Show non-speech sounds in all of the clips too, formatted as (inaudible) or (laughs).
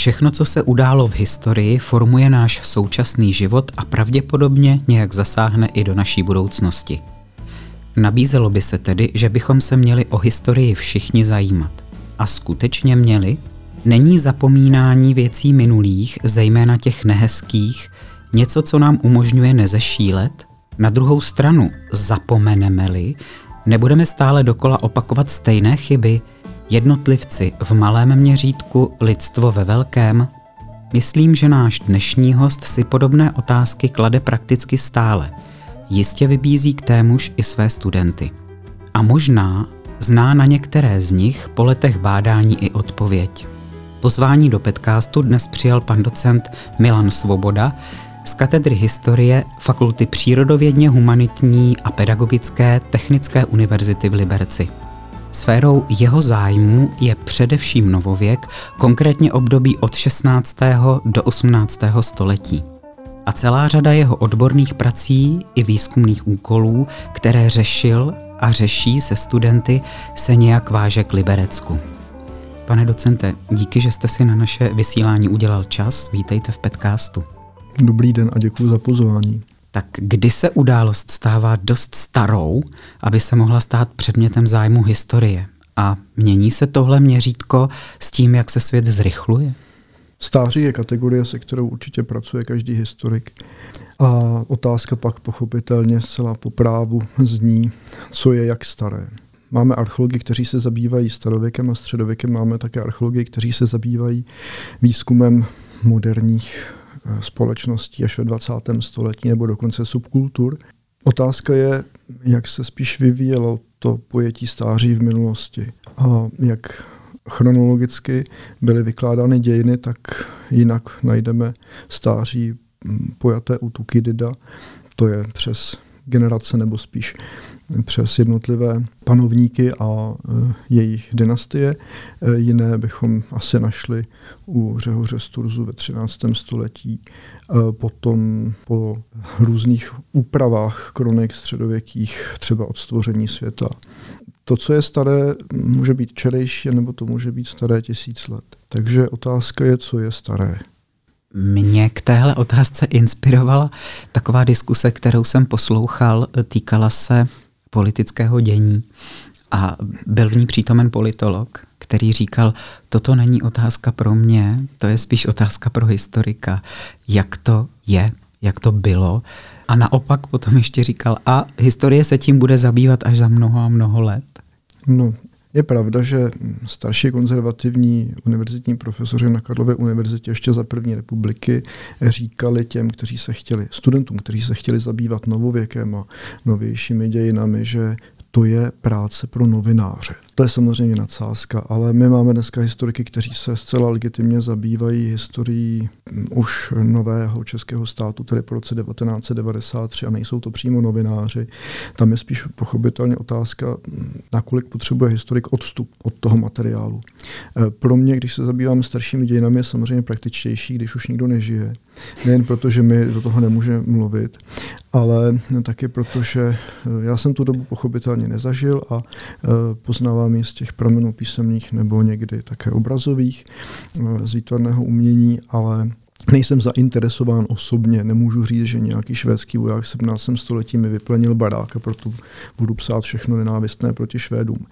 Všechno, co se událo v historii, formuje náš současný život a pravděpodobně nějak zasáhne i do naší budoucnosti. Nabízelo by se tedy, že bychom se měli o historii všichni zajímat. A skutečně měli? Není zapomínání věcí minulých, zejména těch nehezkých, něco, co nám umožňuje nezešílet? Na druhou stranu, zapomeneme-li, nebudeme stále dokola opakovat stejné chyby, jednotlivci v malém měřítku, lidstvo ve velkém? Myslím, že náš dnešní host si podobné otázky klade prakticky stále. Jistě vybízí k témuž i své studenty. A možná zná na některé z nich po letech bádání i odpověď. Pozvání do podcastu dnes přijal pan docent Milan Svoboda z katedry historie Fakulty přírodovědně humanitní a pedagogické Technické univerzity v Liberci. Sférou jeho zájmu je především novověk, konkrétně období od 16. do 18. století. A celá řada jeho odborných prací i výzkumných úkolů, které řešil a řeší se studenty, se nějak váže k Liberecku. Pane docente, díky, že jste si na naše vysílání udělal čas. Vítejte v podcastu. Dobrý den a děkuji za pozvání. Tak kdy se událost stává dost starou, aby se mohla stát předmětem zájmu historie? A mění se tohle měřítko s tím, jak se svět zrychluje? Stáří je kategorie, se kterou určitě pracuje každý historik. A otázka pak pochopitelně zcela po právu zní, co je jak staré. Máme archeologi, kteří se zabývají starověkem a středověkem, máme také archeologi, kteří se zabývají výzkumem moderních společností až ve 20. století nebo dokonce subkultur. Otázka je, jak se spíš vyvíjelo to pojetí stáří v minulosti a jak chronologicky byly vykládány dějiny, tak jinak najdeme stáří pojaté u Tukidida, to je přes generace nebo spíš přes jednotlivé panovníky a e, jejich dynastie. E, jiné bychom asi našli u Řehoře Sturzu ve 13. století. E, potom po různých úpravách kronik středověkých, třeba od stvoření světa. To, co je staré, může být čerejší, nebo to může být staré tisíc let. Takže otázka je, co je staré. Mě k téhle otázce inspirovala taková diskuse, kterou jsem poslouchal, týkala se politického dění a byl v ní přítomen politolog, který říkal, toto není otázka pro mě, to je spíš otázka pro historika, jak to je, jak to bylo. A naopak potom ještě říkal, a historie se tím bude zabývat až za mnoho a mnoho let. No, je pravda, že starší konzervativní univerzitní profesoři na Karlově univerzitě ještě za první republiky říkali těm, kteří se chtěli, studentům, kteří se chtěli zabývat novověkem a novějšími dějinami, že to je práce pro novináře. To je samozřejmě nadsázka, ale my máme dneska historiky, kteří se zcela legitimně zabývají historií už nového českého státu, tedy po roce 1993 a nejsou to přímo novináři. Tam je spíš pochopitelně otázka, nakolik potřebuje historik odstup od toho materiálu. E, pro mě, když se zabývám staršími dějinami, je samozřejmě praktičtější, když už nikdo nežije. Nejen proto, že mi do toho nemůže mluvit, ale taky proto, že e, já jsem tu dobu pochopitelně nezažil a e, poznávám je z těch pramenů písemných nebo někdy také obrazových eh, z výtvarného umění, ale Nejsem zainteresován osobně, nemůžu říct, že nějaký švédský voják v 17. století mi vyplenil barák a proto budu psát všechno nenávistné proti Švédům.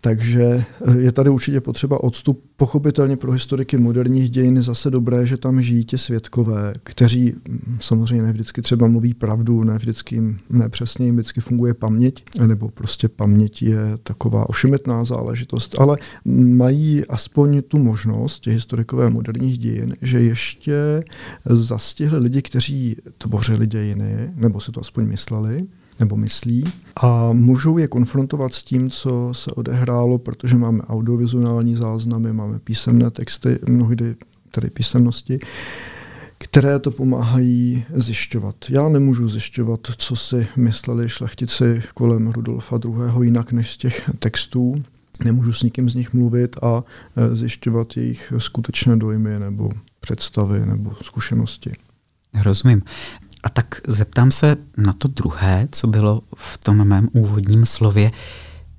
Takže eh, je tady určitě potřeba odstup. Pochopitelně pro historiky moderních dějin je zase dobré, že tam žijí ti světkové, kteří hm, samozřejmě ne vždycky třeba mluví pravdu, ne vždycky jim, ne přesně jim vždycky funguje paměť, nebo prostě paměť je taková ošemetná záležitost, ale mají aspoň tu možnost, ti historikové moderních dějin, že ještě zastihli lidi, kteří tvořili dějiny, nebo si to aspoň mysleli, nebo myslí a můžou je konfrontovat s tím, co se odehrálo, protože máme audiovizuální záznamy, máme písemné texty, mnohdy tedy písemnosti, které to pomáhají zjišťovat. Já nemůžu zjišťovat, co si mysleli šlechtici kolem Rudolfa II. jinak než z těch textů. Nemůžu s nikým z nich mluvit a e, zjišťovat jejich skutečné dojmy nebo představy nebo zkušenosti. Rozumím. A tak zeptám se na to druhé, co bylo v tom mém úvodním slově.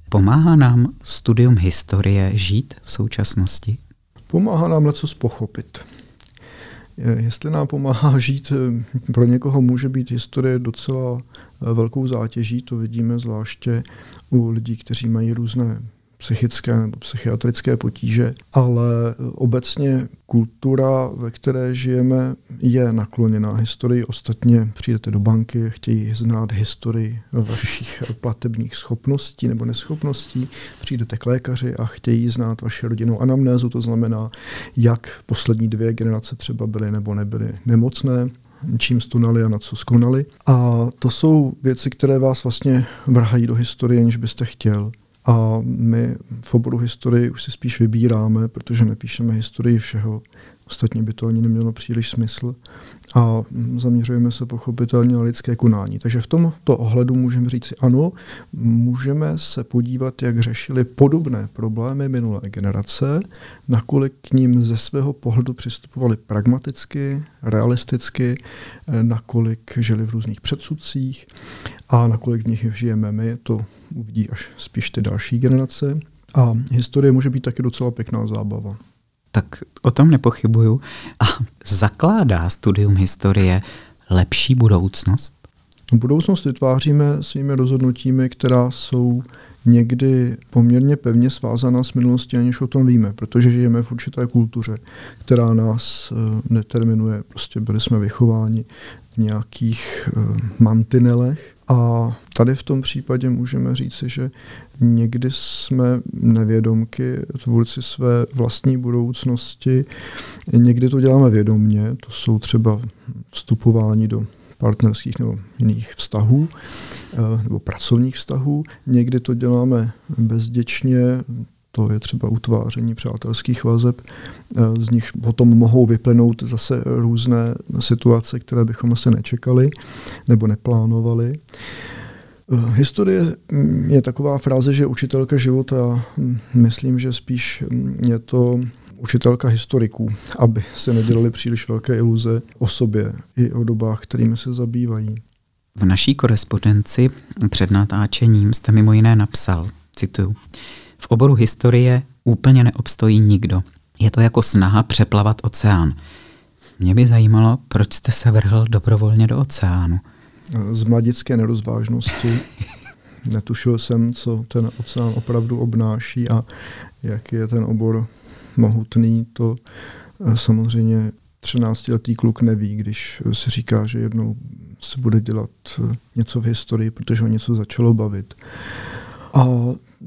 Pomáhá nám studium historie žít v současnosti? Pomáhá nám něco pochopit. Jestli nám pomáhá (laughs) žít, pro někoho může být historie docela velkou zátěží, to vidíme zvláště u lidí, kteří mají různé psychické nebo psychiatrické potíže, ale obecně kultura, ve které žijeme, je nakloněná historii. Ostatně přijdete do banky, chtějí znát historii vašich platebních schopností nebo neschopností, přijdete k lékaři a chtějí znát vaši rodinnou anamnézu, to znamená, jak poslední dvě generace třeba byly nebo nebyly nemocné, čím stonali a na co skonali. A to jsou věci, které vás vlastně vrhají do historie, aniž byste chtěl. A my v oboru historii už si spíš vybíráme, protože nepíšeme historii všeho. Ostatně by to ani nemělo příliš smysl. A zaměřujeme se pochopitelně na lidské konání. Takže v tomto ohledu můžeme říct ano, můžeme se podívat, jak řešili podobné problémy minulé generace, nakolik k ním ze svého pohledu přistupovali pragmaticky, realisticky, nakolik žili v různých předsudcích a nakolik v nich žijeme my, to uvidí až spíš ty další generace. A historie může být taky docela pěkná zábava. Tak o tom nepochybuju. A zakládá studium historie lepší budoucnost? Budoucnost vytváříme svými rozhodnutími, která jsou někdy poměrně pevně svázaná s minulostí, aniž o tom víme, protože žijeme v určité kultuře, která nás eh, neterminuje. Prostě byli jsme vychováni v nějakých eh, mantinelech a tady v tom případě můžeme říci, že někdy jsme nevědomky tvůrci své vlastní budoucnosti, někdy to děláme vědomně, to jsou třeba vstupování do partnerských nebo jiných vztahů eh, nebo pracovních vztahů. Někdy to děláme bezděčně, to je třeba utváření přátelských vazeb, eh, z nich potom mohou vyplynout zase různé situace, které bychom asi nečekali nebo neplánovali. Eh, historie mm, je taková fráze, že učitelka života. Mm, myslím, že spíš mm, je to učitelka historiků, aby se nedělali příliš velké iluze o sobě i o dobách, kterými se zabývají. V naší korespondenci před natáčením jste mimo jiné napsal, cituju, v oboru historie úplně neobstojí nikdo. Je to jako snaha přeplavat oceán. Mě by zajímalo, proč jste se vrhl dobrovolně do oceánu. Z mladické nerozvážnosti. (laughs) Netušil jsem, co ten oceán opravdu obnáší a jak je ten obor mohutný, to samozřejmě 13-letý kluk neví, když si říká, že jednou se bude dělat eh, něco v historii, protože ho něco začalo bavit. A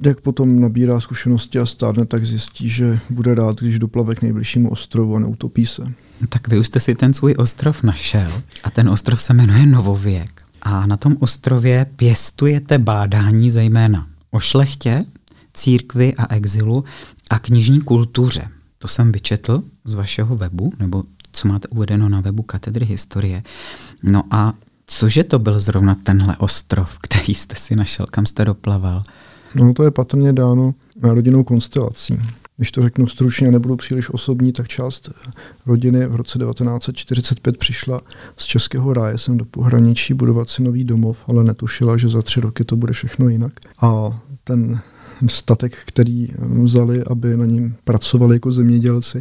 jak potom nabírá zkušenosti a stárne, tak zjistí, že bude rád, když doplave k nejbližšímu ostrovu a neutopí se. Tak vy už jste si ten svůj ostrov našel a ten ostrov se jmenuje Novověk. A na tom ostrově pěstujete bádání zejména o šlechtě, církvi a exilu a knižní kultuře. To jsem vyčetl z vašeho webu, nebo co máte uvedeno na webu Katedry historie. No a cože to byl zrovna tenhle ostrov, který jste si našel, kam jste doplaval? No to je patrně dáno rodinnou konstelací. Když to řeknu stručně nebudu příliš osobní, tak část rodiny v roce 1945 přišla z Českého ráje sem do pohraničí budovat si nový domov, ale netušila, že za tři roky to bude všechno jinak. A ten statek, který vzali, aby na ním pracovali jako zemědělci,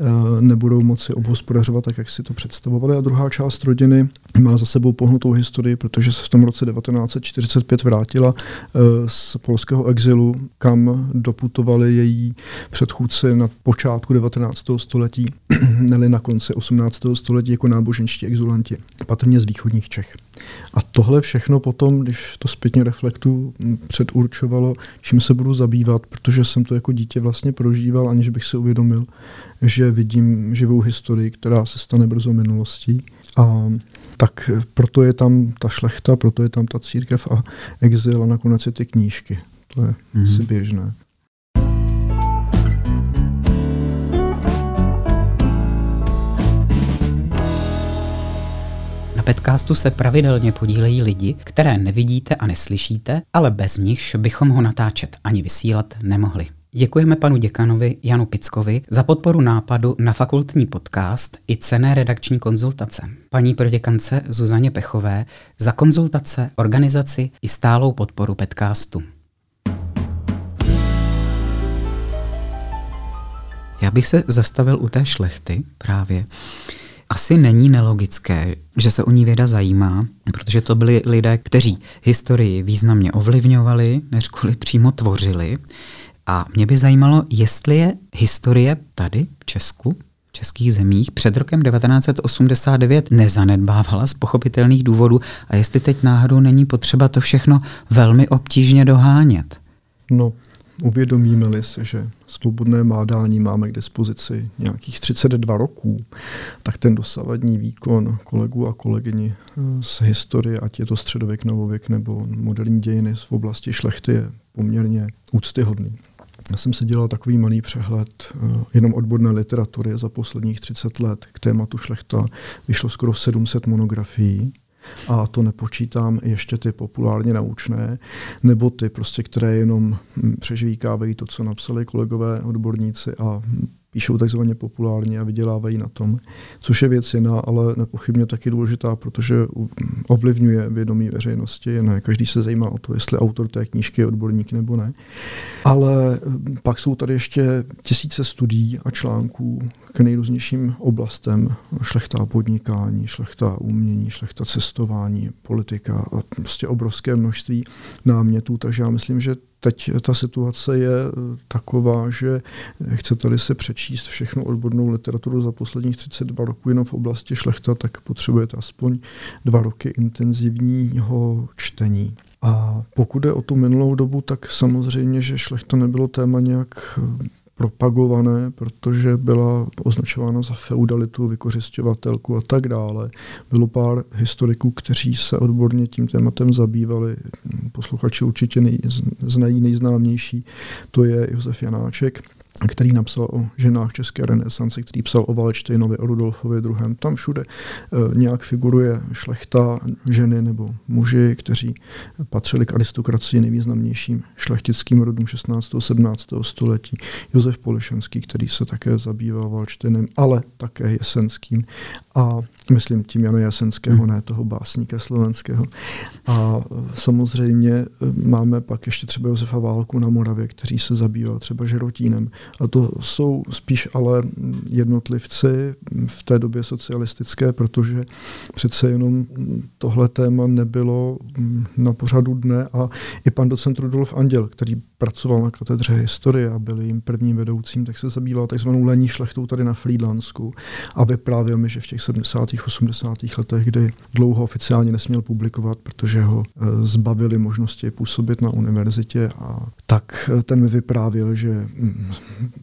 eh, nebudou moci obhospodařovat tak, jak si to představovali. A druhá část rodiny má za sebou pohnutou historii, protože se v tom roce 1945 vrátila eh, z polského exilu, kam doputovali její předchůdci na počátku 19. století, (clears throat) neli na konci 18. století jako náboženští exulanti, patrně z východních Čech. A tohle všechno potom, když to zpětně reflektu, předurčovalo, čím se budu zabývat, protože jsem to jako dítě vlastně prožíval, aniž bych si uvědomil, že vidím živou historii, která se stane brzo minulostí. A tak proto je tam ta šlechta, proto je tam ta církev a exil a nakonec i ty knížky. To je mm. asi běžné. Podcastu se pravidelně podílejí lidi, které nevidíte a neslyšíte, ale bez nichž bychom ho natáčet ani vysílat nemohli. Děkujeme panu děkanovi Janu Pickovi za podporu nápadu na fakultní podcast i cené redakční konzultace. Paní proděkance Zuzaně Pechové za konzultace, organizaci i stálou podporu podcastu. Já bych se zastavil u té šlechty právě. Asi není nelogické, že se o ní věda zajímá, protože to byli lidé, kteří historii významně ovlivňovali, než kvůli přímo tvořili. A mě by zajímalo, jestli je historie tady v Česku, v českých zemích před rokem 1989 nezanedbávala z pochopitelných důvodů a jestli teď náhodou není potřeba to všechno velmi obtížně dohánět. No, uvědomíme-li se, že svobodné mádání máme k dispozici nějakých 32 roků, tak ten dosavadní výkon kolegů a kolegyni eh, z historie, ať je to středověk, novověk nebo moderní dějiny v oblasti šlechty, je poměrně úctyhodný. Já jsem si dělal takový malý přehled uh, jenom odborné literatury za posledních 30 let k tématu šlechta. Vyšlo skoro 700 monografií a to nepočítám ještě ty populárně naučné, nebo ty prostě, které jenom přežvíkávají to, co napsali kolegové odborníci a píšou takzvaně populárně a vydělávají na tom, což je věc jiná, ale nepochybně taky důležitá, protože ovlivňuje vědomí veřejnosti. Ne každý se zajímá o to, jestli autor té knížky je odborník nebo ne. Ale hm, pak jsou tady ještě tisíce studií a článků k nejrůznějším oblastem šlechtá podnikání, šlechtá umění, šlechta cestování, politika a prostě obrovské množství námětů, takže já myslím, že teď ta situace je taková, že chcete-li se přečíst všechnu odbornou literaturu za posledních 32 roků jenom v oblasti šlechta, tak potřebujete aspoň dva roky intenzivního čtení. A pokud je o tu minulou dobu, tak samozřejmě, že šlechta nebylo téma nějak propagované, protože byla označována za feudalitu, vykořišťovatelku a tak dále. Bylo pár historiků, kteří se odborně tím tématem zabývali. Posluchači určitě nej, znají nejznámější, to je Josef Janáček, který napsal o ženách české renesance, který psal o Valštejnovi, o Rudolfovi II. Tam všude e, nějak figuruje šlechta, ženy nebo muži, kteří patřili k aristokracii nejvýznamnějším šlechtickým rodům 16. 17. století. Josef Polišenský, který se také zabýval Valštejnem, ale také Jesenským. A myslím tím Jana Jasenského, hmm. ne toho básníka slovenského. A samozřejmě e, máme pak ještě třeba Josefa Válku na Moravě, který se zabýval třeba žerotínem. A to jsou spíš ale jednotlivci v té době socialistické, protože přece jenom tohle téma nebylo na pořadu dne a i pan docent Rudolf Anděl, který pracoval na katedře historie a byl jim prvním vedoucím, tak se zabýval takzvanou lení šlechtou tady na Friedlandsku a vyprávěl mi, že v těch 70. 80. letech, kdy dlouho oficiálně nesměl publikovat, protože ho e, zbavili možnosti působit na univerzitě a tak e, ten mi vyprávěl, že mm,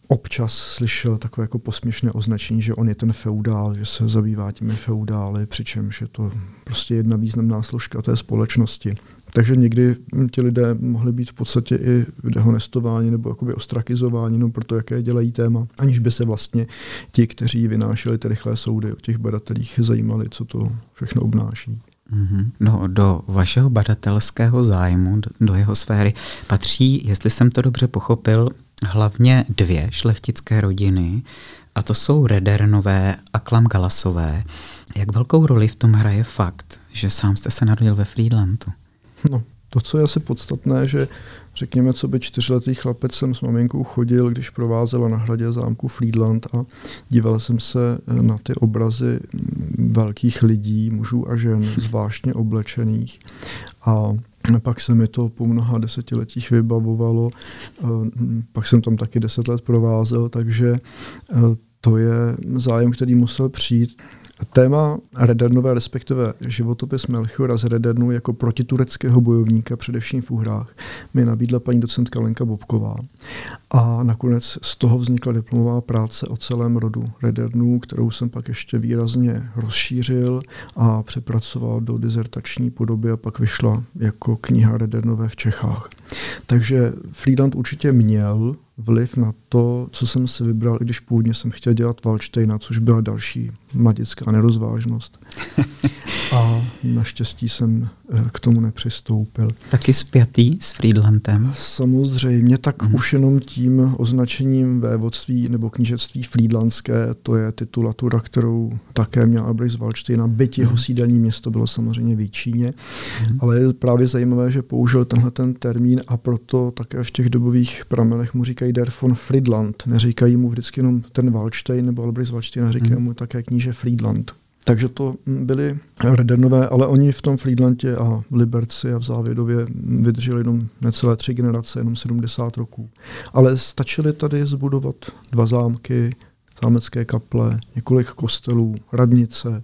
občas slyšel takové jako posměšné označení, že on je ten feudál, že se zabývá těmi feudály, přičemž je to prostě jedna významná složka té společnosti. Takže někdy ti lidé mohli být v podstatě i dehonestováni nebo jakoby ostrakizováni no, pro to, jaké dělají téma, aniž by se vlastně ti, kteří vynášeli ty rychlé soudy o těch badatelích, zajímali, co to všechno obnáší. Mm-hmm. No, do vašeho badatelského zájmu, do, do jeho sféry, patří, jestli jsem to dobře pochopil, hlavně dvě šlechtické rodiny, a to jsou Redernové a Klamgalasové. Jak velkou roli v tom hraje fakt, že sám jste se narodil ve Friedlandu? No, to, co je asi podstatné, že řekněme, co by čtyřletý chlapec jsem s maminkou chodil, když provázela na hradě zámku Friedland a díval jsem se na ty obrazy velkých lidí, mužů a žen, zvláštně oblečených. A pak se mi to po mnoha desetiletích vybavovalo. Pak jsem tam taky deset let provázel, takže to je zájem, který musel přijít. Téma Redernové, respektive životopis Melchiora z Redernu jako protitureckého bojovníka, především v Uhrách, mi nabídla paní docentka Lenka Bobková. A nakonec z toho vznikla diplomová práce o celém rodu Redernů, kterou jsem pak ještě výrazně rozšířil a přepracoval do dizertační podoby a pak vyšla jako kniha Redernové v Čechách. Takže Friedland určitě měl vliv na to, co jsem si vybral, i když původně jsem chtěl dělat Valštejna, což byla další mladická nerozvážnost. (laughs) A naštěstí jsem k tomu nepřistoupil. Taky spjatý s Friedlandem? Samozřejmě, tak mm. už jenom tím označením vévodství nebo knížectví Friedlandské, to je titulatura, kterou také měl Albrecht z Valštejna, byť jeho mhm. sídelní město bylo samozřejmě v Číně, mm. ale je právě zajímavé, že použil tenhle ten termín a proto také v těch dobových pramenech mu říkají der von Friedland. Neříkají mu vždycky jenom ten Waldstein nebo Albrecht z Waldsteina, říkají mm. mu také kníže Friedland. Takže to byly Redernové, ale oni v tom Friedlandě a v Liberci a v Závědově vydrželi jenom necelé tři generace, jenom 70 roků. Ale stačili tady zbudovat dva zámky, zámecké kaple, několik kostelů, radnice.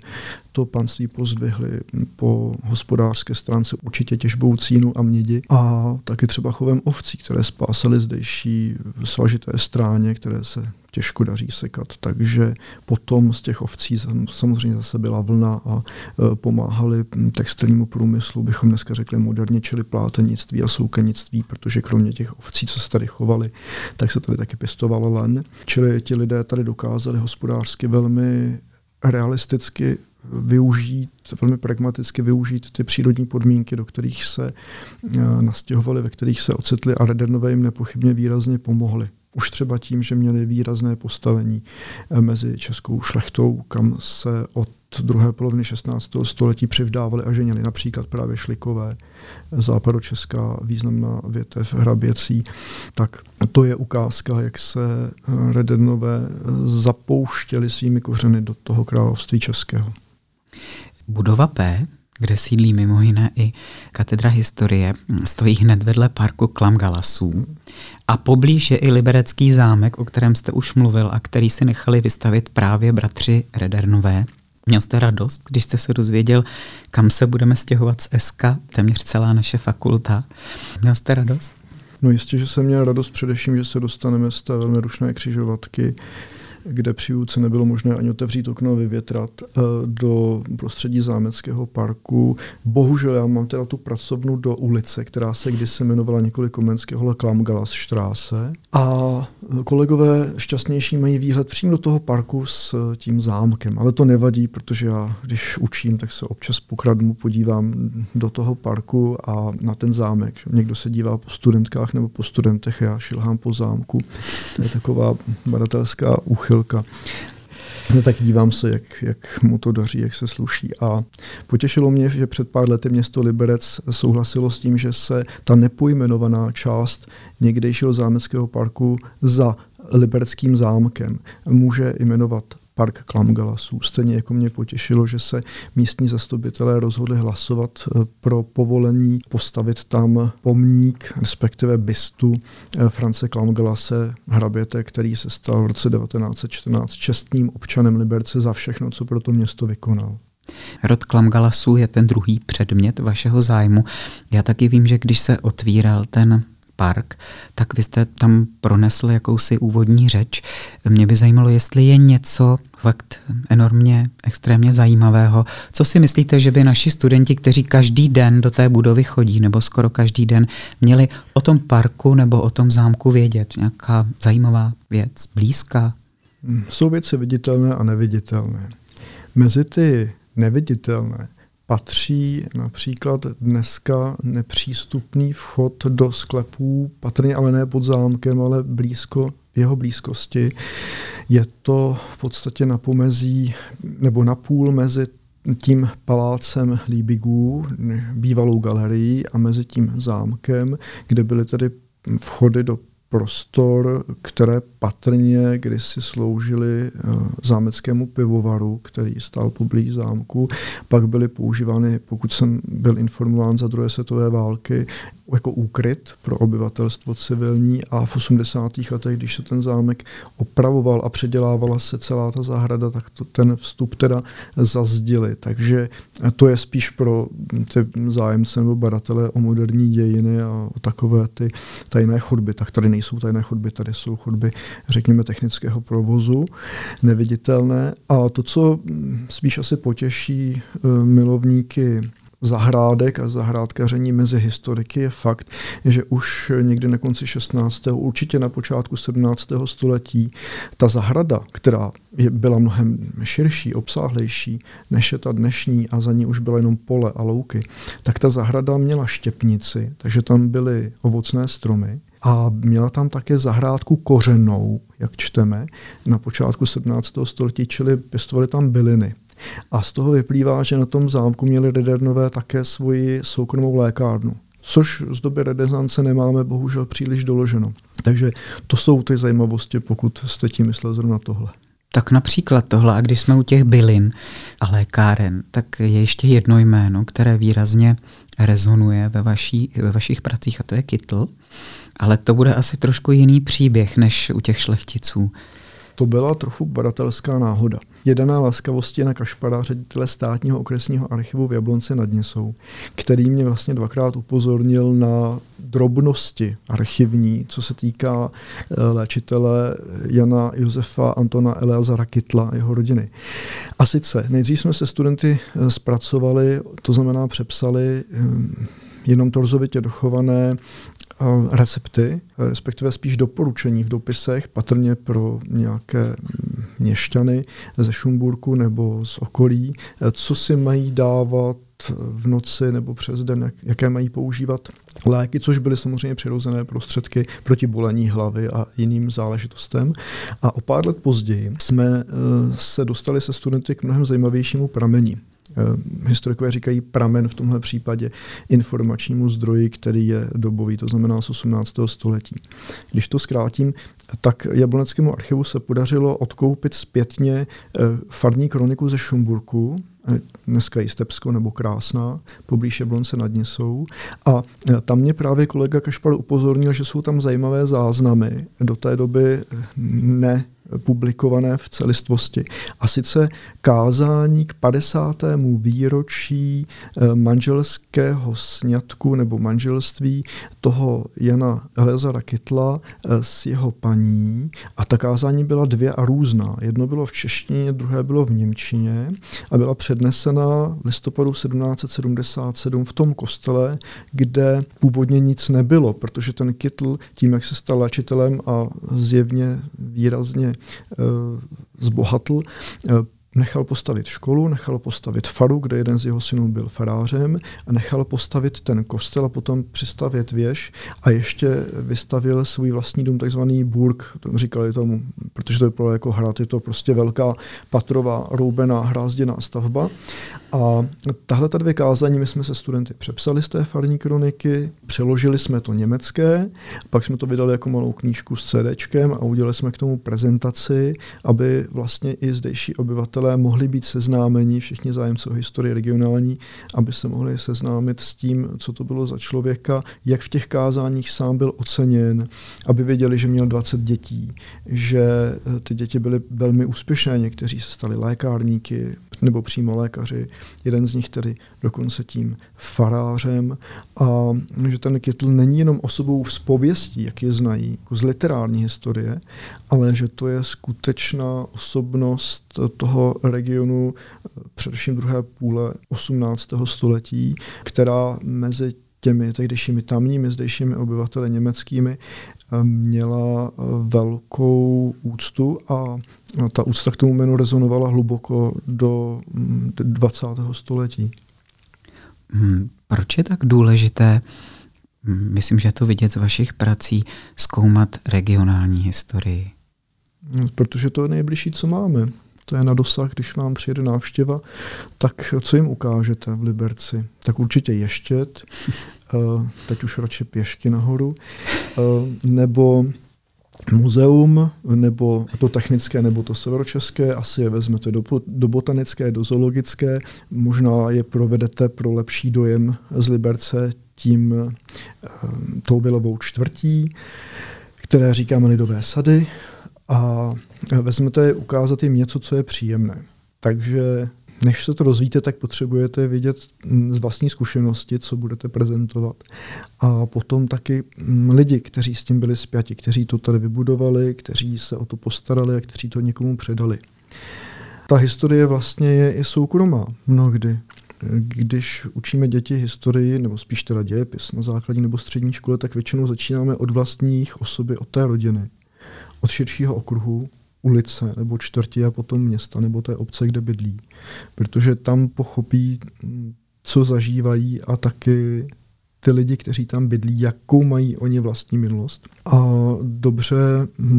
To panství pozdvihli po hospodářské stránce určitě těžbou cínu a mědi a taky třeba chovem ovcí, které spásaly zdejší svažité stráně, které se těžko daří sekat. Takže potom z těch ovcí samozřejmě zase byla vlna a e, pomáhali textilnímu průmyslu, bychom dneska řekli moderně, čili plátenictví a soukenictví, protože kromě těch ovcí, co se tady chovali, tak se tady taky pěstovalo len. Čili ti lidé tady dokázali hospodářsky velmi realisticky využít, velmi pragmaticky využít ty přírodní podmínky, do kterých se e, nastěhovali, ve kterých se ocitli a Redernové jim nepochybně výrazně pomohli. Už třeba tím, že měli výrazné postavení eh, mezi českou šlechtou, kam se od druhé poloviny 16. století přivdávali a ženili například právě šlikové, západočeská významná větev hraběcí, tak to je ukázka, jak se eh, Redenové eh, zapouštěli svými kořeny do toho království českého. Budova P kde sídlí mimo jiné i katedra historie, stojí hned vedle parku Klam Galasů. A poblíž je i liberecký zámek, o kterém jste už mluvil a který si nechali vystavit právě bratři Redernové. Měl jste radost, když jste se dozvěděl, kam se budeme stěhovat z SK, téměř celá naše fakulta. Měl jste radost? No jistě, že jsem měl radost především, že se dostaneme z té velmi rušné křižovatky kde při výuce nebylo možné ani otevřít okno vyvětrat eh, do prostředí zámeckého parku. Bohužel já mám teda tu pracovnu do ulice, která se kdysi jmenovala několik komenského Klamgalas Straße. A kolegové šťastnější mají výhled přímo do toho parku s tím zámkem. Ale to nevadí, protože já, když učím, tak se občas pokradnu, podívám do toho parku a na ten zámek. Někdo se dívá po studentkách nebo po studentech, já šilhám po zámku. To je taková badatelská úchyl úchylka. No tak dívám se, jak, jak mu to daří, jak se sluší. A potěšilo mě, že před pár lety město Liberec souhlasilo s tím, že se ta nepojmenovaná část někdejšího zámeckého parku za Libereckým zámkem může jmenovat park Klamgalasů. Stejně jako mě potěšilo, že se místní zastupitelé rozhodli hlasovat eh, pro povolení postavit tam pomník, respektive bystu eh, France Klamgalase, hraběte, který se stal v roce 1914 čestným občanem Liberce za všechno, co pro to město vykonal. Rod Klamgalasů je ten druhý předmět vašeho zájmu. Já taky vím, že když se otvíral ten park, tak vy jste tam pronesl jakousi úvodní řeč. Mě by zajímalo, jestli je něco fakt enormně, extrémně zajímavého. Co si myslíte, že by naši studenti, kteří každý den do té budovy chodí, nebo skoro každý den, měli o tom parku nebo o tom zámku vědět? Nějaká zajímavá věc, blízká? Jsou věci viditelné a neviditelné. Mezi ty neviditelné patří například dneska nepřístupný vchod do sklepů, patrně ale ne pod zámkem, ale blízko v jeho blízkosti. Je to v podstatě na pomezí nebo na půl mezi tím palácem Líbigů, bývalou galerií a mezi tím zámkem, kde byly tedy vchody do prostor, které patrně kdysi sloužily eh, zámeckému pivovaru, který stál poblíž zámku. Pak byly používány, pokud jsem byl informován za druhé světové války, jako úkryt pro obyvatelstvo civilní a v 80. letech, když se ten zámek opravoval a předělávala se celá ta zahrada, tak to, ten vstup teda zazdili. Takže to je spíš pro ty zájemce nebo badatele o moderní dějiny a o takové ty tajné chodby. Tak tady nejsou tajné chodby, tady jsou chodby, řekněme, technického provozu, neviditelné. A to, co spíš asi potěší eh, milovníky zahrádek a zahrádkaření mezi historiky je fakt, že už někdy na konci 16. určitě na počátku 17. století ta zahrada, která je, byla mnohem širší, obsáhlejší než je ta dnešní a za ní už byla jenom pole a louky, tak ta zahrada měla štěpnici, takže tam byly ovocné stromy a měla tam také zahrádku kořenou, jak čteme, na počátku 17. století, čili pěstovali tam byliny. A z toho vyplývá, že na tom zámku měli Redernové také svoji soukromou lékárnu což z doby renesance nemáme bohužel příliš doloženo. Takže to jsou ty zajímavosti, pokud jste tím myslel zrovna tohle. Tak například tohle, a když jsme u těch bylin a lékáren, tak je ještě jedno jméno, které výrazně rezonuje ve, vaší, ve vašich pracích a to je Kytl. Ale to bude asi trošku jiný příběh než u těch šlechticů. To byla trochu badatelská náhoda. Jedaná laskavosti Jana Kašpara, ředitele státního okresního archivu v Jablonci nad Nisou, který mě vlastně dvakrát upozornil na drobnosti archivní, co se týká eh, léčitele Jana Josefa Antona Eleazara Kytla a jeho rodiny. A sice nejdřív jsme se studenty eh, zpracovali, to znamená přepsali eh, jenom torzovitě dochované recepty, respektive spíš doporučení v dopisech, patrně pro nějaké měšťany ze Šumburku nebo z okolí, co si mají dávat v noci nebo přes den, jak, jaké mají používat léky, což byly samozřejmě přirozené prostředky proti bolení hlavy a jiným záležitostem. A o pár let později jsme eh, se dostali se studenty k mnohem zajímavějšímu pramení. Eh, historikové říkají pramen v tomhle případě informačnímu zdroji, který je dobový, to znamená z 18. století. Když to zkrátím, tak Jabloneckému archivu se podařilo odkoupit zpětně eh, farní kroniku ze Šumburku, eh, dneska Jistebsko nebo Krásná, poblíž Jablonce nad Nisou. A tam mě právě kolega Kašpar upozornil, že jsou tam zajímavé záznamy do té doby ne publikované v celistvosti. A sice kázání k 50. výročí eh, manželského sňatku nebo manželství toho Jana Eleazara Kytla eh, s jeho paní. A ta kázání byla dvě a různá. Jedno bylo v češtině, druhé bylo v němčině a byla přednesena v listopadu 1777 v tom kostele, kde původně nic nebylo, protože ten Kytl tím, jak se stal léčitelem a zjevně výrazně zbohatl, eh, nechal postavit školu, nechal postavit faru, kde jeden z jeho synů byl farářem a nechal postavit ten kostel a potom přistavět věž a ještě vystavil svůj vlastní dům, takzvaný burg, říkali tomu, protože to vypadalo jako hrad, je to prostě velká patrová roubená hrázděná stavba. A tahle ta dvě kázání my jsme se studenty přepsali z té farní kroniky, přeložili jsme to německé, pak jsme to vydali jako malou knížku s CDčkem a udělali jsme k tomu prezentaci, aby vlastně i zdejší obyvatelé mohli být seznámeni, všichni zájemci o historii regionální, aby se mohli seznámit s tím, co to bylo za člověka, jak v těch kázáních sám byl oceněn, aby věděli, že měl 20 dětí, že ty děti byly velmi úspěšné, někteří se stali lékárníky nebo přímo lékaři, jeden z nich tedy dokonce tím farářem a že ten Kytl není jenom osobou z pověstí, jak je znají, jako z literární historie, ale že to je skutečná osobnost toho regionu především druhé půle 18. století, která mezi těmi tehdejšími tamními, zdejšími obyvateli německými měla velkou úctu a ta úcta k tomu jménu rezonovala hluboko do 20. Mm, století. Hmm, proč je tak důležité, hmm, myslím, že to vidět z vašich prací, zkoumat regionální historii? No, protože to je nejbližší, co máme. To je na dosah, když vám přijede návštěva, tak co jim ukážete v Liberci? Tak určitě ještět, (laughs) eh, teď už radši pěšky nahoru, eh, nebo muzeum, nebo to technické, nebo to severočeské, asi je vezmete do, do botanické, do zoologické, možná je provedete pro lepší dojem z Liberce tím eh, tou Vilovou čtvrtí, které říkáme lidové sady a vezmete ukázat jim něco, co je příjemné. Takže než se to rozvíte, tak potřebujete vidět z vlastní zkušenosti, co budete prezentovat. A potom taky mm, lidi, kteří s tím byli spjati, kteří to tady vybudovali, kteří se o to postarali a kteří to někomu předali. Ta historie vlastně je i soukromá mnohdy. když učíme děti historii, nebo spíš teda dějepis na základní nebo střední škole, tak většinou začínáme od vlastních osoby, od té rodiny, od širšího okruhu, ulice nebo čtvrti a potom města nebo té obce, kde bydlí. Protože tam pochopí, co zažívají a taky ty lidi, kteří tam bydlí, jakou mají oni vlastní minulost a dobře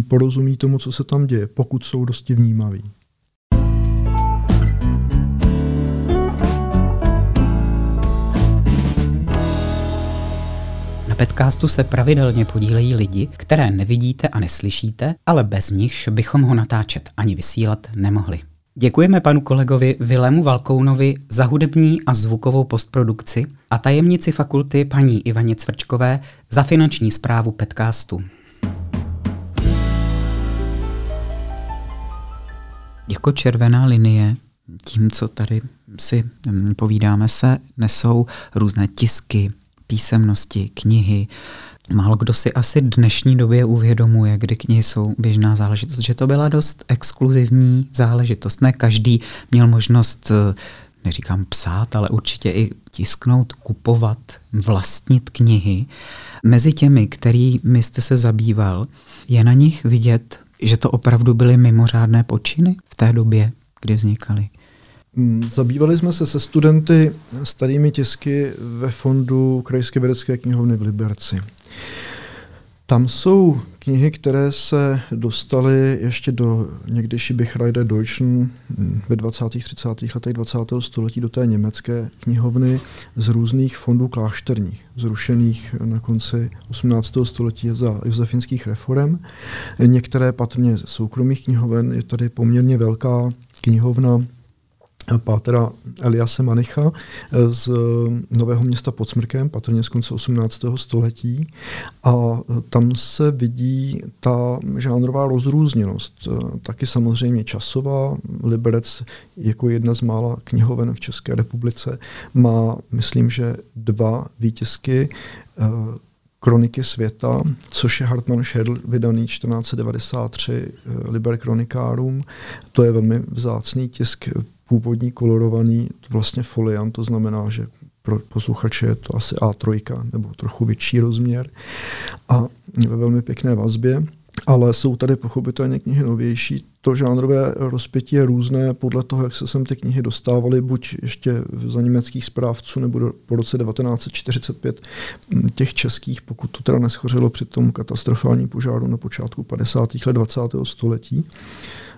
porozumí tomu, co se tam děje, pokud jsou dosti vnímaví. Na podcastu se pravidelně podílejí lidi, které nevidíte a neslyšíte, ale bez nichž bychom ho natáčet ani vysílat nemohli. Děkujeme panu kolegovi Vilému Valkounovi za hudební a zvukovou postprodukci a tajemnici fakulty paní Ivaně Cvrčkové za finanční zprávu podcastu. Jako červená linie, tím, co tady si hm, povídáme se, nesou různé tisky, písemnosti, knihy. Málo kdo si asi dnešní době uvědomuje, kdy knihy jsou běžná záležitost, že to byla dost exkluzivní záležitost. Ne každý měl možnost, neříkám psát, ale určitě i tisknout, kupovat, vlastnit knihy. Mezi těmi, kterými jste se zabýval, je na nich vidět, že to opravdu byly mimořádné počiny v té době, kdy vznikaly. Mm, zabývali jsme se se studenty starými tisky ve fondu Krajské vědecké knihovny v Liberci. Tam jsou knihy, které se dostaly ještě do někdejší Bichreide Deutschen mm, ve 20. 30. letech 20. století do té německé knihovny z různých fondů klášterních, zrušených na konci 18. století za josefinských reform. Některé patrně soukromých knihoven, je tady poměrně velká knihovna pátra Eliase Manicha z Nového města pod Smrkem, patrně z konce 18. století. A tam se vidí ta žánrová rozrůzněnost. Taky samozřejmě časová. Liberec jako jedna z mála knihoven v České republice má, myslím, že dva výtisky Kroniky světa, což je Hartmann Schedl, vydaný 1493 Liber Chronicarum. To je velmi vzácný tisk původní kolorovaný vlastně foliant, to znamená, že pro posluchače je to asi A3 nebo trochu větší rozměr a ve velmi pěkné vazbě. Ale jsou tady pochopitelně knihy novější. To žánrové rozpětí je různé podle toho, jak se sem ty knihy dostávaly, buď ještě za německých správců, nebo do, po roce 1945 těch českých, pokud to teda neschořilo při tom katastrofální požáru na počátku 50. let 20. století.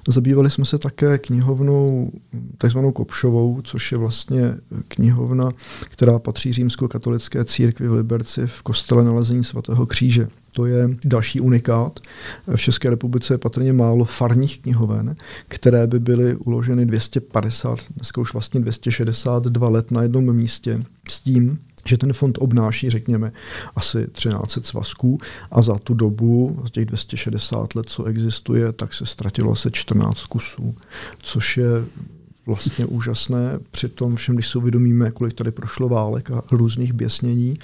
Zabývali jsme se také knihovnou takzvanou Kopšovou, což je vlastně knihovna, která patří římsko-katolické církvi v Liberci v kostele nalezení svatého kříže. To je další unikát. V České republice je patrně málo farních knihoven, které by byly uloženy 250, dneska už vlastně 262 let na jednom místě s tím, že ten fond obnáší, řekněme, asi 13 svazků a za tu dobu, za těch 260 let, co existuje, tak se ztratilo asi 14 kusů, což je vlastně úžasné při tom všem, když si uvědomíme, kolik tady prošlo válek a různých běsnění.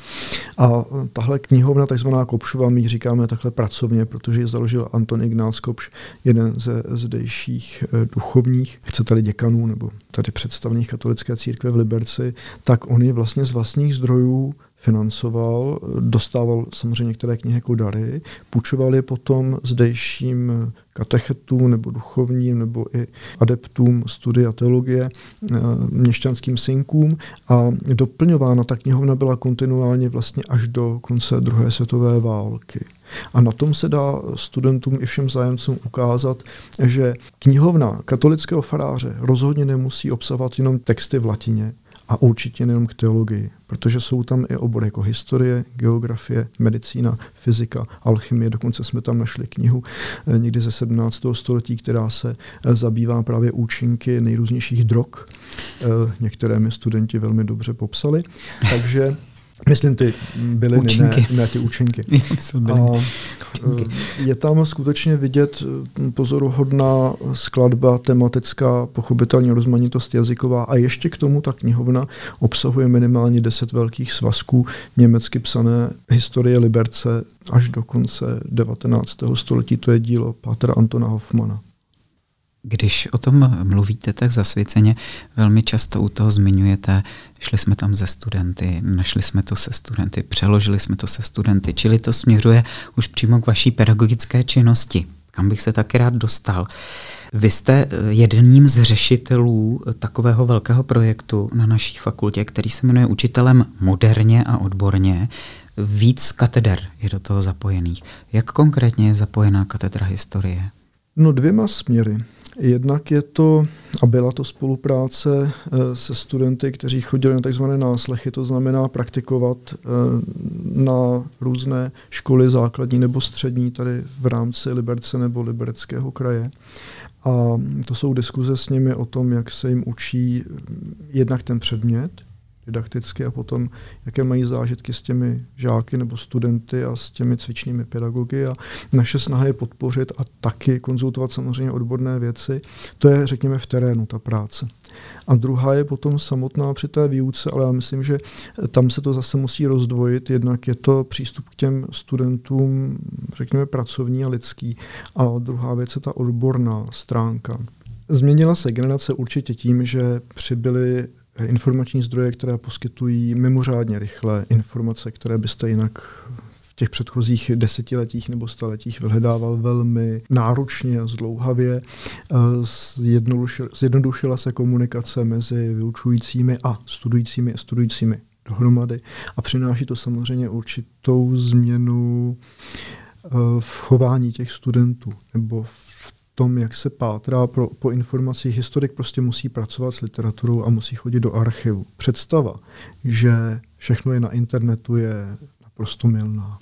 A tahle knihovna, takzvaná Kopšova, my říkáme takhle pracovně, protože ji založil Anton Ignác Kopš, jeden ze zdejších eh, duchovních, chce tady děkanů nebo tady představných katolické církve v Liberci, tak on je vlastně z vlastních zdrojů financoval, dostával samozřejmě některé knihy jako dary, půjčoval je potom zdejším katechetům nebo duchovním nebo i adeptům studia teologie, eh, měšťanským synkům a doplňována ta knihovna byla kontinuálně vlastně až do konce druhé světové války. A na tom se dá studentům i všem zájemcům ukázat, že knihovna katolického faráře rozhodně nemusí obsahovat jenom texty v latině, a určitě nejenom k teologii, protože jsou tam i obory jako historie, geografie, medicína, fyzika, alchymie. Dokonce jsme tam našli knihu eh, někdy ze 17. století, která se eh, zabývá právě účinky nejrůznějších drog. Eh, některé mi studenti velmi dobře popsali. Takže Myslím ty byliny, ne, ne ty účinky. (laughs) A eh, je tam skutečně vidět eh, pozoruhodná skladba tematická, pochopitelně rozmanitost jazyková a ještě k tomu ta knihovna obsahuje minimálně deset velkých svazků německy psané historie Liberce až do konce 19. století. To je dílo Pátra Antona Hoffmana. Když o tom mluvíte tak zasvěceně, velmi často u toho zmiňujete, šli jsme tam ze studenty, našli jsme to se studenty, přeložili jsme to se studenty, čili to směřuje už přímo k vaší pedagogické činnosti, kam bych se taky rád dostal. Vy jste jedním z řešitelů takového velkého projektu na naší fakultě, který se jmenuje Učitelem moderně a odborně. Víc kateder je do toho zapojených. Jak konkrétně je zapojená katedra historie? No dvěma směry. Jednak je to, a byla to spolupráce eh, se studenty, kteří chodili na tzv. náslechy, to znamená praktikovat eh, na různé školy základní nebo střední tady v rámci Liberce nebo Libereckého kraje. A to jsou diskuze s nimi o tom, jak se jim učí jednak ten předmět, didakticky a potom, jaké mají zážitky s těmi žáky nebo studenty a s těmi cvičnými pedagogy. A naše snaha je podpořit a taky konzultovat samozřejmě odborné věci. To je, řekněme, v terénu ta práce. A druhá je potom samotná při té výuce, ale já myslím, že tam se to zase musí rozdvojit. Jednak je to přístup k těm studentům, řekněme, pracovní a lidský. A druhá věc je ta odborná stránka. Změnila se generace určitě tím, že přibyly informační zdroje, které poskytují mimořádně rychle informace, které byste jinak v těch předchozích desetiletích nebo staletích vyhledával velmi náročně a zdlouhavě. Zjednodušila se komunikace mezi vyučujícími a studujícími a studujícími dohromady a přináší to samozřejmě určitou změnu eh, v chování těch studentů nebo v tom, jak se pátrá pro, po informacích. Historik prostě musí pracovat s literaturou a musí chodit do archivu. Představa, že všechno je na internetu, je naprosto milná.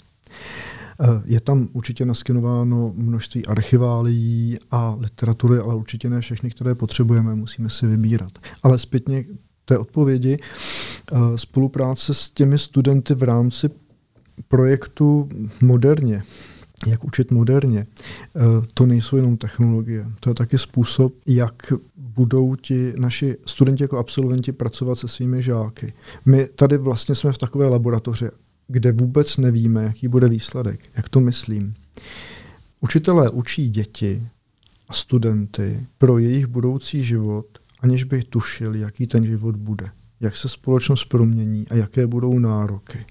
Eh, je tam určitě naskenováno množství archiválií a literatury, ale určitě ne všechny, které potřebujeme, musíme si vybírat. Ale zpětně té odpovědi eh, spolupráce s těmi studenty v rámci projektu moderně jak učit moderně. Eh, to nejsou jenom technologie, to je taky způsob, jak budou ti naši studenti jako absolventi pracovat se svými žáky. My tady vlastně jsme v takové laboratoři, kde vůbec nevíme, jaký bude výsledek. Jak to myslím? Učitelé učí děti a studenty pro jejich budoucí život, aniž by tušili, jaký ten život bude. Jak se společnost promění a jaké budou nároky.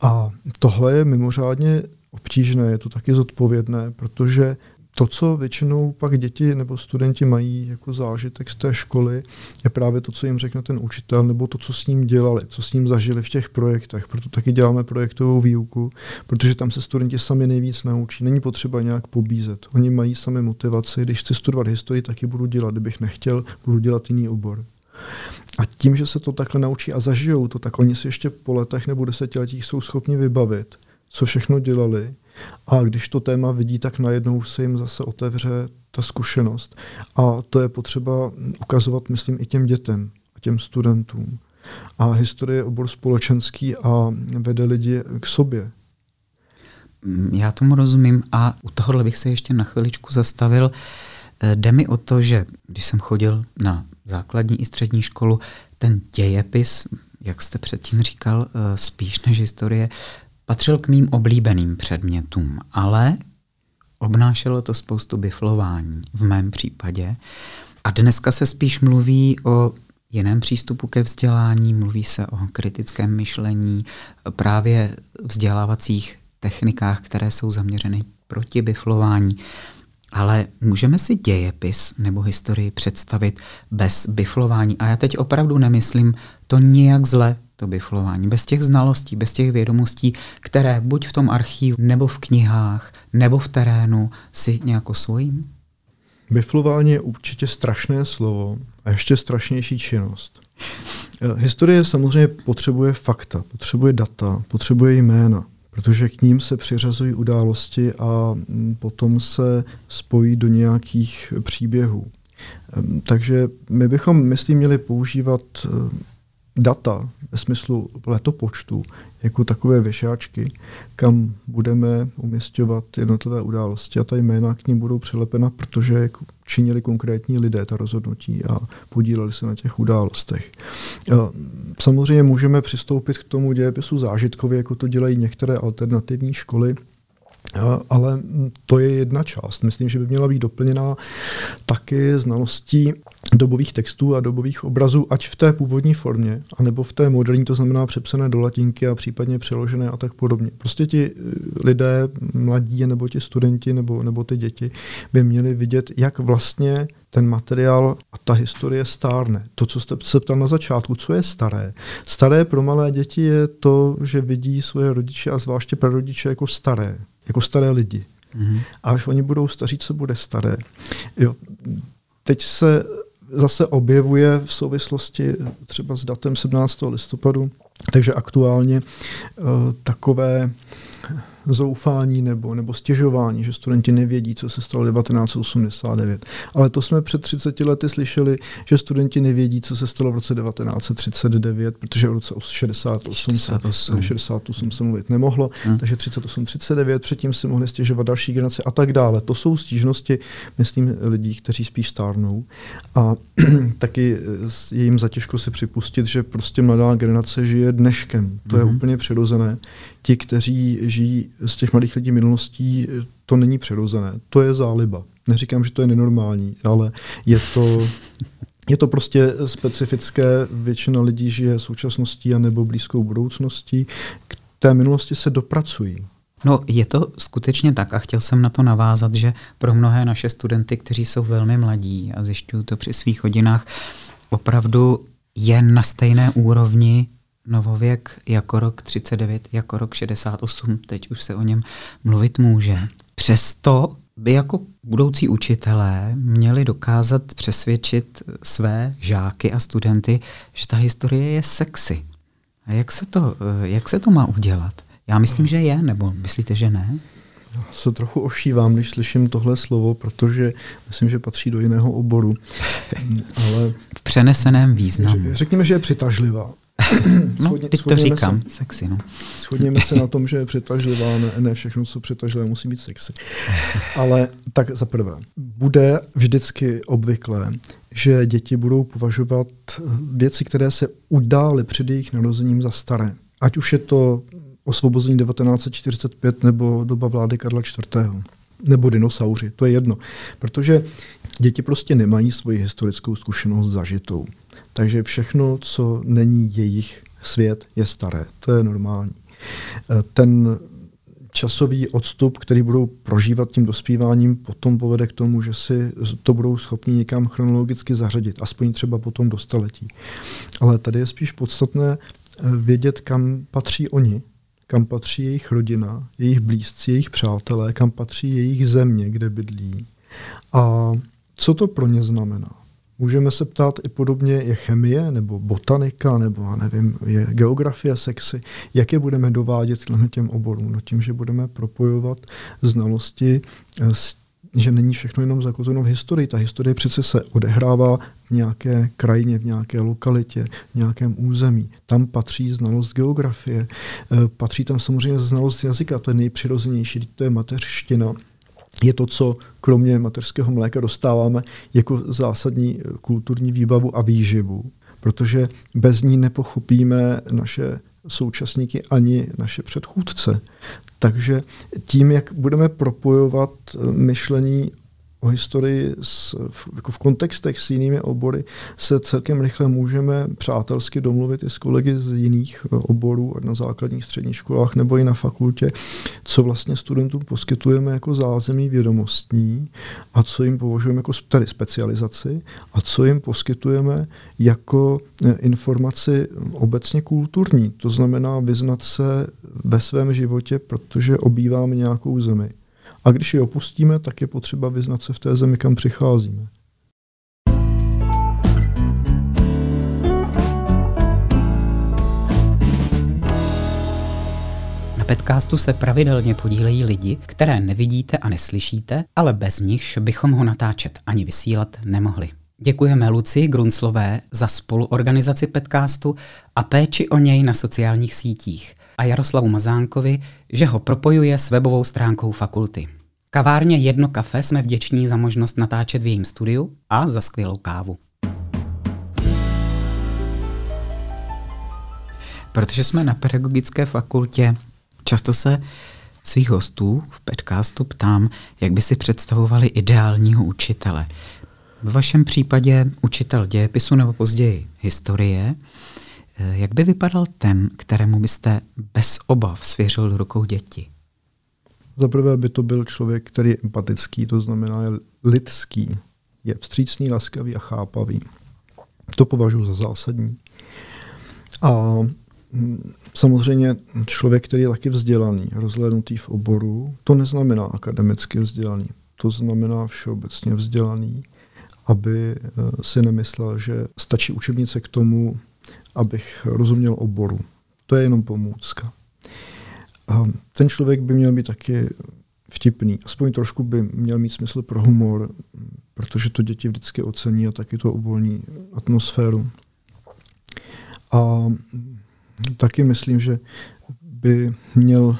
A tohle je mimořádně obtížné, je to taky zodpovědné, protože to, co většinou pak děti nebo studenti mají jako zážitek z té školy, je právě to, co jim řekne ten učitel, nebo to, co s ním dělali, co s ním zažili v těch projektech. Proto taky děláme projektovou výuku, protože tam se studenti sami nejvíc naučí. Není potřeba nějak pobízet. Oni mají sami motivaci. Když chci studovat historii, taky budu dělat. Kdybych nechtěl, budu dělat jiný obor. A tím, že se to takhle naučí a zažijou to, tak oni si ještě po letech nebo desetiletích jsou schopni vybavit, co všechno dělali. A když to téma vidí, tak najednou se jim zase otevře ta zkušenost. A to je potřeba ukazovat, myslím, i těm dětem a těm studentům. A historie je obor společenský a vede lidi k sobě. Já tomu rozumím a u tohohle bych se ještě na chviličku zastavil. Eh, jde mi o to, že když jsem chodil na základní i střední školu, ten dějepis, jak jste předtím říkal, eh, spíš než historie, patřil k mým oblíbeným předmětům, ale obnášelo to spoustu biflování v mém případě. A dneska se spíš mluví o jiném přístupu ke vzdělání, mluví se o kritickém myšlení, právě vzdělávacích technikách, které jsou zaměřeny proti biflování. Ale můžeme si dějepis nebo historii představit bez biflování. A já teď opravdu nemyslím to nijak zle, to biflování, bez těch znalostí, bez těch vědomostí, které buď v tom archivu, nebo v knihách, nebo v terénu si nějak osvojím? Biflování je určitě strašné slovo a ještě strašnější činnost. Eh, historie samozřejmě potřebuje fakta, potřebuje data, potřebuje jména, protože k ním se přiřazují události a mm, potom se spojí do nějakých příběhů. Ehm, takže my bychom, myslím, měli používat eh, data ve smyslu letopočtu jako takové věšáčky, kam budeme uměstňovat jednotlivé události a ta jména k ním budou přilepena, protože činili konkrétní lidé ta rozhodnutí a podíleli se na těch událostech. Samozřejmě můžeme přistoupit k tomu dějepisu zážitkově, jako to dělají některé alternativní školy, ale to je jedna část. Myslím, že by měla být doplněná taky znalostí dobových textů a dobových obrazů, ať v té původní formě, anebo v té moderní, to znamená přepsané do latinky a případně přeložené a tak podobně. Prostě ti eh, lidé, mladí, nebo ti studenti, nebo, nebo ty děti, by měli vidět, jak vlastně ten materiál a ta historie stárne. To, co jste se ptal na začátku, co je staré? Staré pro malé děti je to, že vidí svoje rodiče a zvláště prarodiče jako staré, jako staré lidi. Mm-hmm. A až oni budou staří, co bude staré. Jo. Teď se zase objevuje v souvislosti třeba s datem 17. listopadu, takže aktuálně uh, takové zoufání nebo, nebo stěžování, že studenti nevědí, co se stalo 1989. Ale to jsme před 30 lety slyšeli, že studenti nevědí, co se stalo v roce 1939, protože v roce 68, 68. 68 se mluvit nemohlo, hmm. takže 38, 39, předtím se mohli stěžovat další generace a tak dále. To jsou stížnosti, myslím, lidí, kteří spíš stárnou. A (clears throat) taky je jim zatěžko si připustit, že prostě mladá generace žije dneškem. To hmm. je úplně přirozené ti, kteří žijí z těch mladých lidí minulostí, to není přirozené. To je záliba. Neříkám, že to je nenormální, ale je to, je to prostě specifické. Většina lidí žije současností nebo blízkou budoucností. K té minulosti se dopracují. No, je to skutečně tak a chtěl jsem na to navázat, že pro mnohé naše studenty, kteří jsou velmi mladí a zjišťují to při svých hodinách, opravdu je na stejné úrovni novověk jako rok 39, jako rok 68, teď už se o něm mluvit může. Přesto by jako budoucí učitelé měli dokázat přesvědčit své žáky a studenty, že ta historie je sexy. A jak se to, jak se to má udělat? Já myslím, že je, nebo myslíte, že ne? Já se trochu ošívám, když slyším tohle slovo, protože myslím, že patří do jiného oboru. (laughs) Ale v přeneseném významu. Řekněme, že je přitažlivá. No, Schodně, teď to říkám, se, sexy. No. Shodněme se na tom, že je přitažlivá, ne, ne všechno, co přitažlivé, musí být sexy. Ale tak za prvé, bude vždycky obvyklé, že děti budou považovat věci, které se udály před jejich narozením za staré. Ať už je to osvobození 1945 nebo doba vlády Karla IV. Nebo dinosauři, to je jedno. Protože děti prostě nemají svoji historickou zkušenost zažitou. Takže všechno, co není jejich svět, je staré. To je normální. E, ten časový odstup, který budou prožívat tím dospíváním, potom povede k tomu, že si to budou schopni někam chronologicky zařadit, aspoň třeba potom do staletí. Ale tady je spíš podstatné e, vědět, kam patří oni, kam patří jejich rodina, jejich blízci, jejich přátelé, kam patří jejich země, kde bydlí. A co to pro ně znamená? Můžeme se ptát i podobně, je chemie nebo botanika nebo nevím, je geografie sexy, jak je budeme dovádět těm oborům? No tím, že budeme propojovat znalosti eh, že není všechno jenom zakotveno v historii. Ta historie přece se odehrává v nějaké krajině, v nějaké lokalitě, v nějakém území. Tam patří znalost geografie, eh, patří tam samozřejmě znalost jazyka, to je nejpřirozenější, to je mateřština je to, co kromě mateřského mléka dostáváme jako zásadní kulturní výbavu a výživu, protože bez ní nepochopíme naše současníky ani naše předchůdce. Takže tím, jak budeme propojovat myšlení o historii s, v, jako v kontextech s jinými obory se celkem rychle můžeme přátelsky domluvit i s kolegy z jiných eh, oborů, ať na základních středních školách nebo i na fakultě, co vlastně studentům poskytujeme jako zázemí vědomostní a co jim považujeme jako tedy specializaci a co jim poskytujeme jako eh, informaci obecně kulturní. To znamená vyznat se ve svém životě, protože obýváme nějakou zemi a když ji opustíme, tak je potřeba vyznat se v té zemi, kam přicházíme. Na podcastu se pravidelně podílejí lidi, které nevidíte a neslyšíte, ale bez nichž bychom ho natáčet ani vysílat nemohli. Děkujeme Luci Grunslové za spoluorganizaci podcastu a péči o něj na sociálních sítích a Jaroslavu Mazánkovi, že ho propojuje s webovou stránkou fakulty. Kavárně Jedno kafe jsme vděční za možnost natáčet v jejím studiu a za skvělou kávu. Protože jsme na pedagogické fakultě, často se Svých hostů v podcastu ptám, jak by si představovali ideálního učitele. V vašem případě učitel dějepisu nebo později historie. Jak by vypadal ten, kterému byste bez obav svěřil rukou děti? Za prvé by to byl člověk, který je empatický, to znamená je lidský, je vstřícný, laskavý a chápavý. To považuji za zásadní. A hm, samozřejmě člověk, který je taky vzdělaný, rozhlédnutý v oboru, to neznamená akademicky vzdělaný, to znamená všeobecně vzdělaný, aby eh, si nemyslel, že stačí učebnice k tomu, abych rozuměl oboru. To je jenom pomůcka. A ten člověk by měl být taky vtipný. Aspoň trošku by měl mít smysl pro humor, protože to děti vždycky ocení a taky to uvolní atmosféru. A taky myslím, že by měl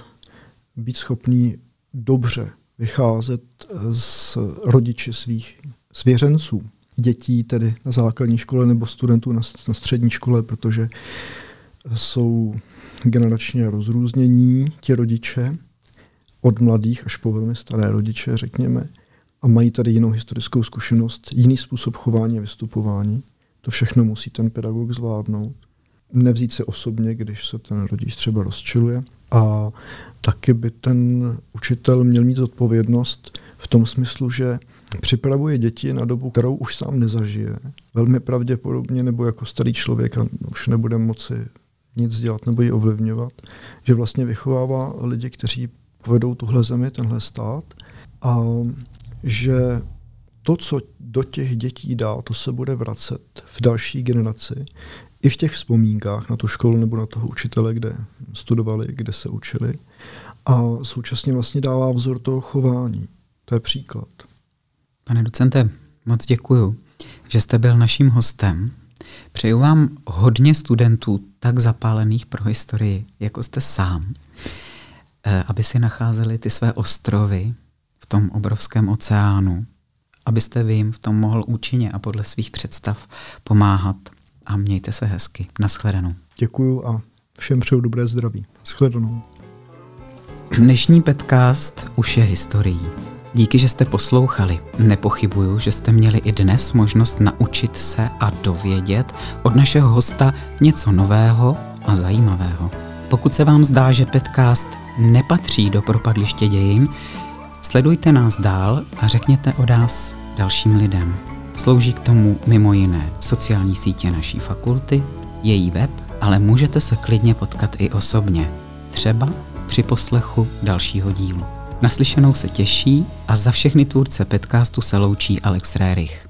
být schopný dobře vycházet z rodiči svých svěřenců, dětí tedy na základní škole nebo studentů na, na střední škole, protože jsou generačně rozrůznění ti rodiče, od mladých až po velmi staré rodiče, řekněme, a mají tady jinou historickou zkušenost, jiný způsob chování a vystupování. To všechno musí ten pedagog zvládnout. Nevzít se osobně, když se ten rodič třeba rozčiluje. A taky by ten učitel měl mít odpovědnost v tom smyslu, že připravuje děti na dobu, kterou už sám nezažije. Velmi pravděpodobně, nebo jako starý člověk a už nebude moci nic dělat nebo ji ovlivňovat, že vlastně vychovává lidi, kteří povedou tuhle zemi, tenhle stát a že to, co do těch dětí dá, to se bude vracet v další generaci, i v těch vzpomínkách na tu školu nebo na toho učitele, kde studovali, kde se učili. A současně vlastně dává vzor toho chování. To je příklad. Pane docente, moc děkuju, že jste byl naším hostem. Přeju vám hodně studentů tak zapálených pro historii, jako jste sám, eh, aby si nacházeli ty své ostrovy v tom obrovském oceánu, abyste vy jim v tom mohl účinně a podle svých představ pomáhat. A mějte se hezky. Naschledanou. Děkuju a všem přeju dobré zdraví. Naschledanou. Dnešní podcast už je historií. Díky, že jste poslouchali. Nepochybuju, že jste měli i dnes možnost naučit se a dovědět od našeho hosta něco nového a zajímavého. Pokud se vám zdá, že podcast nepatří do propadliště dějin, sledujte nás dál a řekněte o nás dalším lidem. Slouží k tomu mimo jiné sociální sítě naší fakulty, její web, ale můžete se klidně potkat i osobně, třeba při poslechu dalšího dílu. Naslyšenou se těší a za všechny tvůrce podcastu se loučí Alex Rérich.